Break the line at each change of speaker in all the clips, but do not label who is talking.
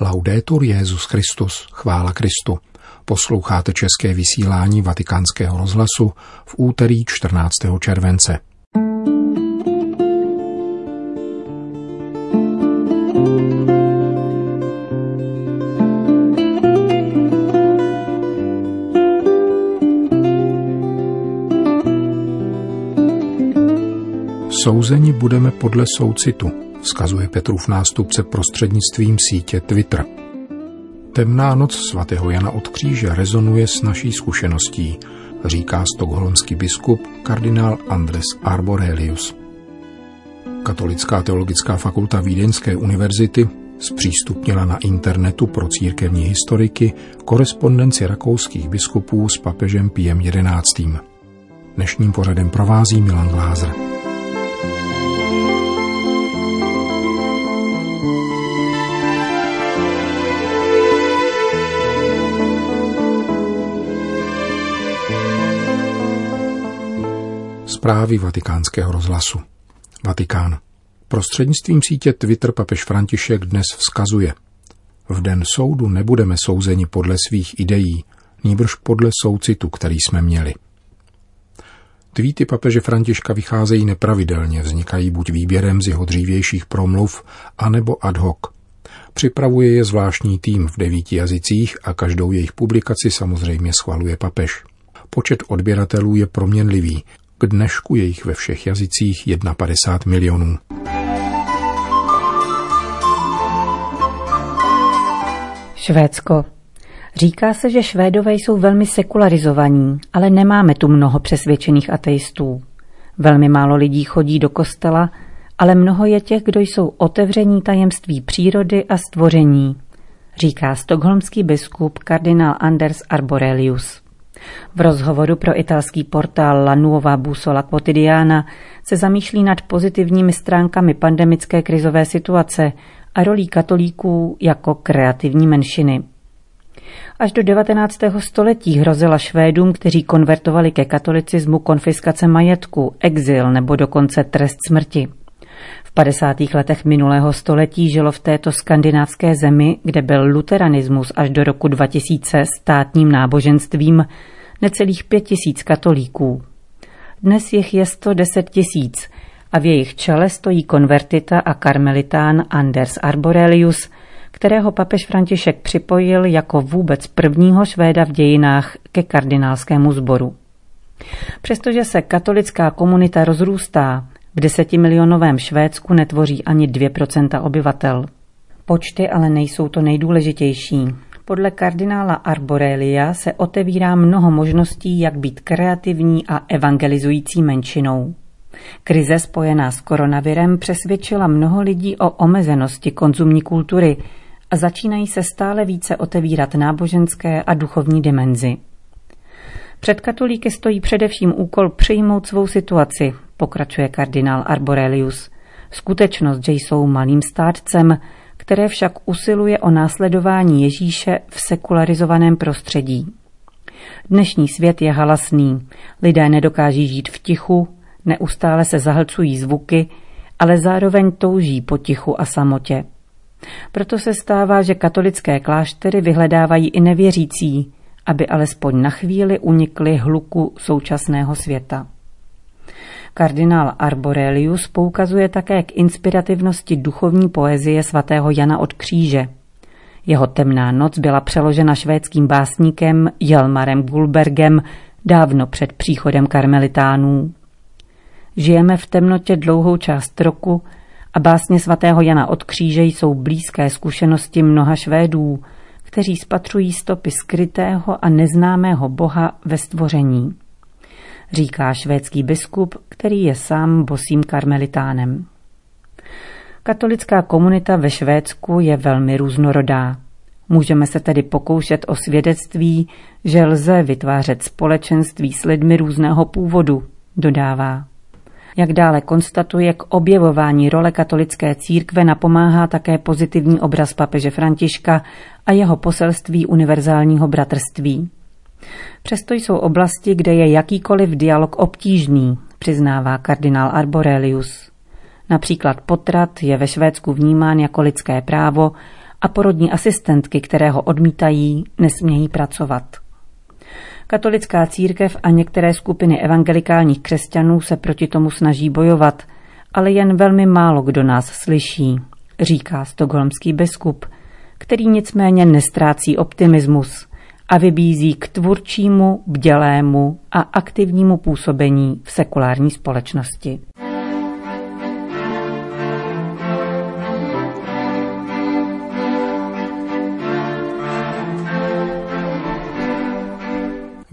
Laudetur Jezus Christus, chvála Kristu. Posloucháte české vysílání Vatikánského rozhlasu v úterý 14. července. Souzeni budeme podle soucitu, vzkazuje Petrův nástupce prostřednictvím sítě Twitter. Temná noc svatého Jana od kříže rezonuje s naší zkušeností, říká stokholmský biskup kardinál Andres Arborelius. Katolická teologická fakulta Vídeňské univerzity zpřístupnila na internetu pro církevní historiky korespondenci rakouských biskupů s papežem Piem XI. Dnešním pořadem provází Milan Glázer. Zprávy vatikánského rozhlasu. Vatikán. Prostřednictvím sítě Twitter papež František dnes vzkazuje. V den soudu nebudeme souzeni podle svých ideí, nýbrž podle soucitu, který jsme měli. Tweety papeže Františka vycházejí nepravidelně, vznikají buď výběrem z jeho dřívějších promluv, anebo ad hoc. Připravuje je zvláštní tým v devíti jazycích a každou jejich publikaci samozřejmě schvaluje papež. Počet odběratelů je proměnlivý k dnešku je jich ve všech jazycích 51 milionů.
Švédsko. Říká se, že Švédové jsou velmi sekularizovaní, ale nemáme tu mnoho přesvědčených ateistů. Velmi málo lidí chodí do kostela, ale mnoho je těch, kdo jsou otevření tajemství přírody a stvoření, říká stokholmský biskup kardinál Anders Arborelius. V rozhovoru pro italský portál La Nuova Busola Quotidiana se zamýšlí nad pozitivními stránkami pandemické krizové situace a rolí katolíků jako kreativní menšiny. Až do 19. století hrozila Švédům, kteří konvertovali ke katolicismu konfiskace majetku, exil nebo dokonce trest smrti. V 50. letech minulého století žilo v této skandinávské zemi, kde byl luteranismus až do roku 2000 státním náboženstvím, necelých pět tisíc katolíků. Dnes jich je 110 tisíc a v jejich čele stojí konvertita a karmelitán Anders Arborelius, kterého papež František připojil jako vůbec prvního švéda v dějinách ke kardinálskému sboru. Přestože se katolická komunita rozrůstá, v desetimilionovém Švédsku netvoří ani 2% obyvatel. Počty ale nejsou to nejdůležitější. Podle kardinála Arborelia se otevírá mnoho možností, jak být kreativní a evangelizující menšinou. Krize spojená s koronavirem přesvědčila mnoho lidí o omezenosti konzumní kultury a začínají se stále více otevírat náboženské a duchovní dimenzi. Před katolíky stojí především úkol přijmout svou situaci, pokračuje kardinál Arborelius. Skutečnost, že jsou malým státcem, které však usiluje o následování Ježíše v sekularizovaném prostředí. Dnešní svět je halasný, lidé nedokáží žít v tichu, neustále se zahlcují zvuky, ale zároveň touží po tichu a samotě. Proto se stává, že katolické kláštery vyhledávají i nevěřící, aby alespoň na chvíli unikly hluku současného světa. Kardinál Arborelius poukazuje také k inspirativnosti duchovní poezie svatého Jana od kříže. Jeho temná noc byla přeložena švédským básníkem Jelmarem Gulbergem dávno před příchodem karmelitánů. Žijeme v temnotě dlouhou část roku a básně svatého Jana od kříže jsou blízké zkušenosti mnoha Švédů, kteří spatřují stopy skrytého a neznámého boha ve stvoření říká švédský biskup, který je sám bosým karmelitánem. Katolická komunita ve Švédsku je velmi různorodá. Můžeme se tedy pokoušet o svědectví, že lze vytvářet společenství s lidmi různého původu, dodává. Jak dále konstatuje, k objevování role katolické církve napomáhá také pozitivní obraz papeže Františka a jeho poselství univerzálního bratrství. Přesto jsou oblasti, kde je jakýkoliv dialog obtížný, přiznává kardinál Arborelius. Například potrat je ve Švédsku vnímán jako lidské právo a porodní asistentky, které ho odmítají, nesmějí pracovat. Katolická církev a některé skupiny evangelikálních křesťanů se proti tomu snaží bojovat, ale jen velmi málo kdo nás slyší, říká stokholmský biskup, který nicméně nestrácí optimismus a vybízí k tvůrčímu, bdělému a aktivnímu působení v sekulární společnosti.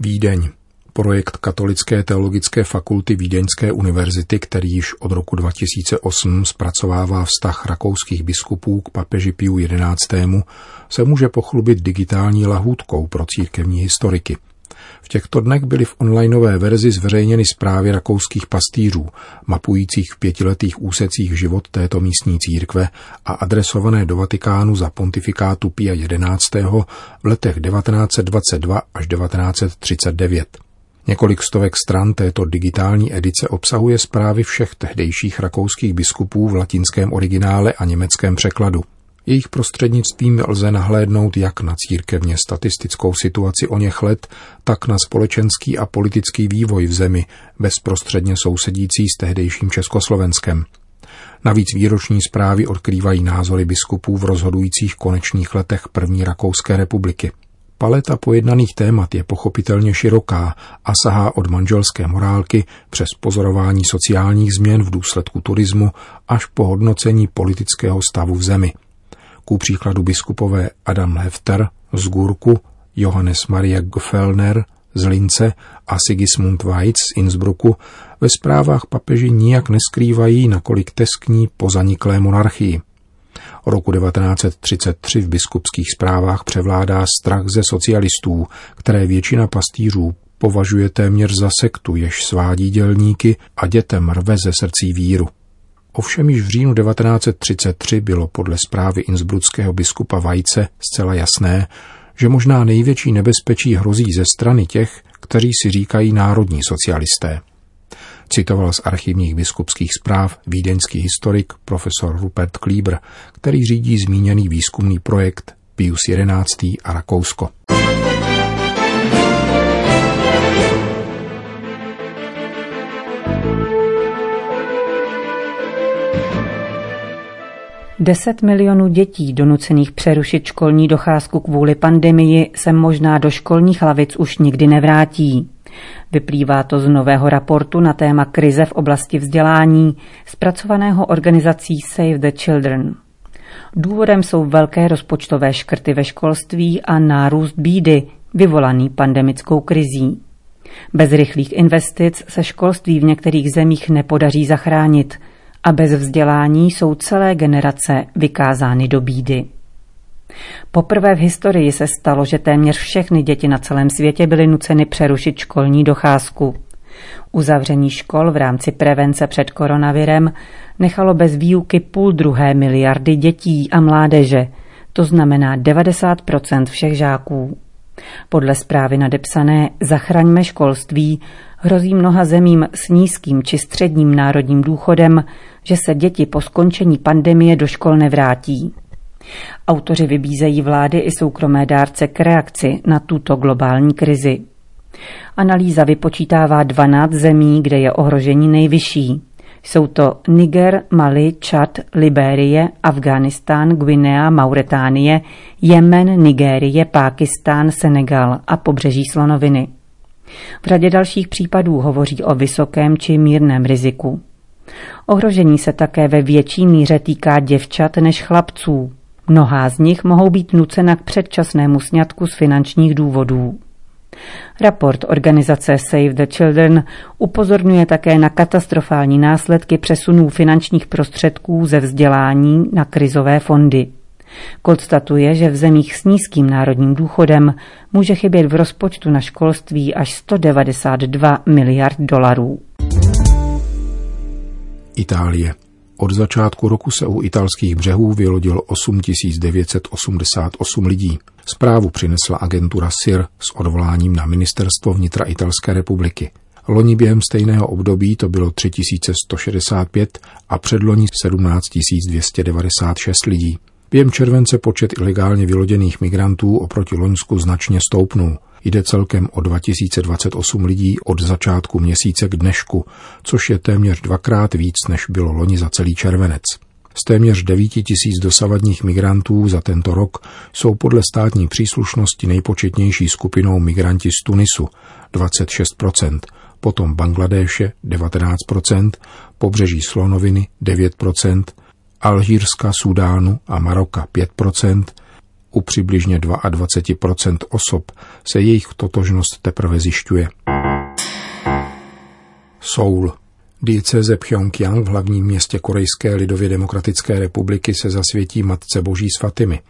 Vídeň. Projekt Katolické teologické fakulty Vídeňské univerzity, který již od roku 2008 zpracovává vztah rakouských biskupů k papeži Piu XI., se může pochlubit digitální lahůdkou pro církevní historiky – v těchto dnech byly v onlineové verzi zveřejněny zprávy rakouských pastýřů, mapujících v pětiletých úsecích život této místní církve a adresované do Vatikánu za pontifikátu Pia XI. v letech 1922 až 1939. Několik stovek stran této digitální edice obsahuje zprávy všech tehdejších rakouských biskupů v latinském originále a německém překladu – jejich prostřednictvím lze nahlédnout jak na církevně statistickou situaci o něch let, tak na společenský a politický vývoj v zemi, bezprostředně sousedící s tehdejším Československem. Navíc výroční zprávy odkrývají názory biskupů v rozhodujících konečných letech první Rakouské republiky. Paleta pojednaných témat je pochopitelně široká a sahá od manželské morálky přes pozorování sociálních změn v důsledku turismu až po hodnocení politického stavu v zemi – ku příkladu biskupové Adam Hefter z Gurku, Johannes Maria Gfellner z Lince a Sigismund Weitz z Innsbrucku ve zprávách papeži nijak neskrývají, nakolik teskní po zaniklé monarchii. Roku 1933 v biskupských zprávách převládá strach ze socialistů, které většina pastýřů považuje téměř za sektu, jež svádí dělníky a dětem rve ze srdcí víru. Ovšem již v říjnu 1933 bylo podle zprávy innsbruckého biskupa Vajce zcela jasné, že možná největší nebezpečí hrozí ze strany těch, kteří si říkají národní socialisté. Citoval z archivních biskupských zpráv vídeňský historik profesor Rupert Klíbr, který řídí zmíněný výzkumný projekt Pius XI a Rakousko.
10 milionů dětí donucených přerušit školní docházku kvůli pandemii se možná do školních lavic už nikdy nevrátí. Vyplývá to z nového raportu na téma krize v oblasti vzdělání, zpracovaného organizací Save the Children. Důvodem jsou velké rozpočtové škrty ve školství a nárůst bídy, vyvolaný pandemickou krizí. Bez rychlých investic se školství v některých zemích nepodaří zachránit – a bez vzdělání jsou celé generace vykázány do bídy. Poprvé v historii se stalo, že téměř všechny děti na celém světě byly nuceny přerušit školní docházku. Uzavření škol v rámci prevence před koronavirem nechalo bez výuky půl druhé miliardy dětí a mládeže, to znamená 90% všech žáků. Podle zprávy nadepsané Zachraňme školství hrozí mnoha zemím s nízkým či středním národním důchodem, že se děti po skončení pandemie do škol nevrátí. Autoři vybízejí vlády i soukromé dárce k reakci na tuto globální krizi. Analýza vypočítává 12 zemí, kde je ohrožení nejvyšší. Jsou to Niger, Mali, Čad, Libérie, Afghánistán, Guinea, Mauretánie, Jemen, Nigérie, Pákistán, Senegal a pobřeží Slonoviny. V řadě dalších případů hovoří o vysokém či mírném riziku. Ohrožení se také ve větší míře týká děvčat než chlapců. Mnohá z nich mohou být nucena k předčasnému sňatku z finančních důvodů. Raport organizace Save the Children upozorňuje také na katastrofální následky přesunů finančních prostředků ze vzdělání na krizové fondy. Konstatuje, že v zemích s nízkým národním důchodem může chybět v rozpočtu na školství až 192 miliard dolarů.
Itálie. Od začátku roku se u italských břehů vylodilo 8988 lidí. Zprávu přinesla agentura SIR s odvoláním na ministerstvo vnitra Italské republiky. Loni během stejného období to bylo 3165 a předloni 17 296 lidí. Během července počet ilegálně vyloděných migrantů oproti Loňsku značně stoupnul. Jde celkem o 2028 lidí od začátku měsíce k dnešku, což je téměř dvakrát víc, než bylo loni za celý červenec. Z téměř 9 tisíc dosavadních migrantů za tento rok jsou podle státní příslušnosti nejpočetnější skupinou migranti z Tunisu 26%, potom Bangladéše 19%, pobřeží Slonoviny 9%, Alžírska, Sudánu a Maroka 5%, u přibližně 22% osob se jejich totožnost teprve zjišťuje. Soul Dieceze Pyongyang v hlavním městě Korejské lidově demokratické republiky se zasvětí Matce Boží svatými,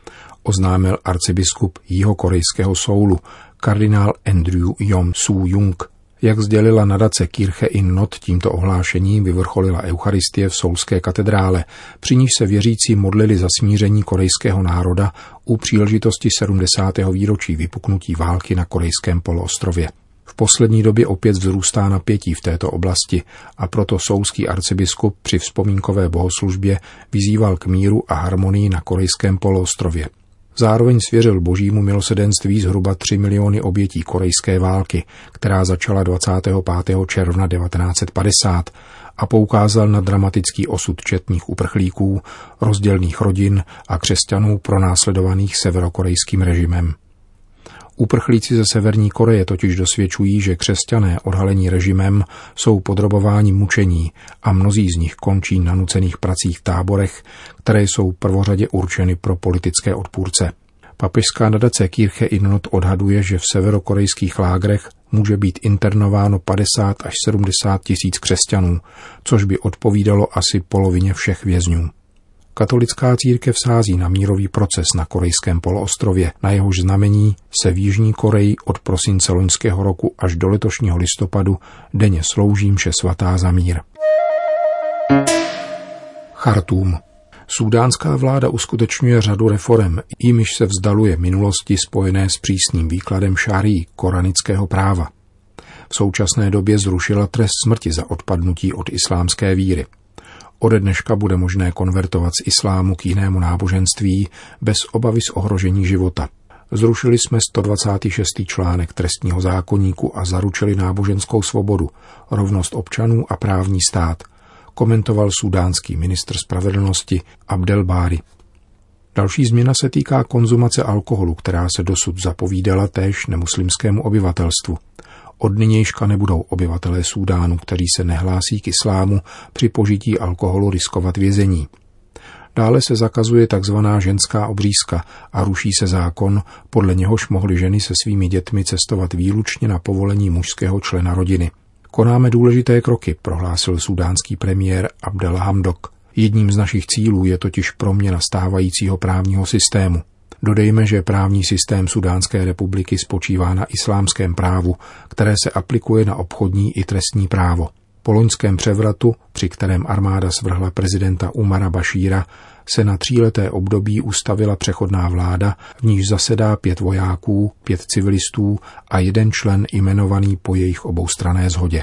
oznámil arcibiskup jihokorejského soulu, kardinál Andrew Yom Soo Jung. Jak sdělila nadace Kirche in Not tímto ohlášením vyvrcholila Eucharistie v Soulské katedrále, při níž se věřící modlili za smíření korejského národa u příležitosti 70. výročí vypuknutí války na korejském poloostrově. V poslední době opět vzrůstá napětí v této oblasti a proto soulský arcibiskup při vzpomínkové bohoslužbě vyzýval k míru a harmonii na korejském poloostrově. Zároveň svěřil božímu milosedenství zhruba 3 miliony obětí korejské války, která začala 25. června 1950 a poukázal na dramatický osud četných uprchlíků, rozdělných rodin a křesťanů pronásledovaných severokorejským režimem. Uprchlíci ze Severní Koreje totiž dosvědčují, že křesťané odhalení režimem jsou podrobováni mučení a mnozí z nich končí na nucených pracích v táborech, které jsou prvořadě určeny pro politické odpůrce. Papežská nadace Kirche Innot odhaduje, že v severokorejských lágrech může být internováno 50 až 70 tisíc křesťanů, což by odpovídalo asi polovině všech vězňů. Katolická církev sází na mírový proces na korejském poloostrově, na jehož znamení se v Jižní Koreji od prosince loňského roku až do letošního listopadu denně slouží mše svatá za mír. Chartum. Súdánská vláda uskutečňuje řadu reform, jimiž se vzdaluje minulosti spojené s přísným výkladem šárí koranického práva. V současné době zrušila trest smrti za odpadnutí od islámské víry. Ode dneška bude možné konvertovat z islámu k jinému náboženství bez obavy z ohrožení života. Zrušili jsme 126. článek trestního zákoníku a zaručili náboženskou svobodu, rovnost občanů a právní stát, komentoval sudánský ministr spravedlnosti Abdel Bari. Další změna se týká konzumace alkoholu, která se dosud zapovídala též nemuslimskému obyvatelstvu. Od nynějška nebudou obyvatelé Súdánu, kteří se nehlásí k islámu, při požití alkoholu riskovat vězení. Dále se zakazuje tzv. ženská obřízka a ruší se zákon, podle něhož mohly ženy se svými dětmi cestovat výlučně na povolení mužského člena rodiny. Konáme důležité kroky, prohlásil sudánský premiér Abdel Hamdok. Jedním z našich cílů je totiž proměna stávajícího právního systému. Dodejme, že právní systém Sudánské republiky spočívá na islámském právu, které se aplikuje na obchodní i trestní právo. Po loňském převratu, při kterém armáda svrhla prezidenta Umara Bašíra, se na tříleté období ustavila přechodná vláda, v níž zasedá pět vojáků, pět civilistů a jeden člen jmenovaný po jejich oboustrané zhodě.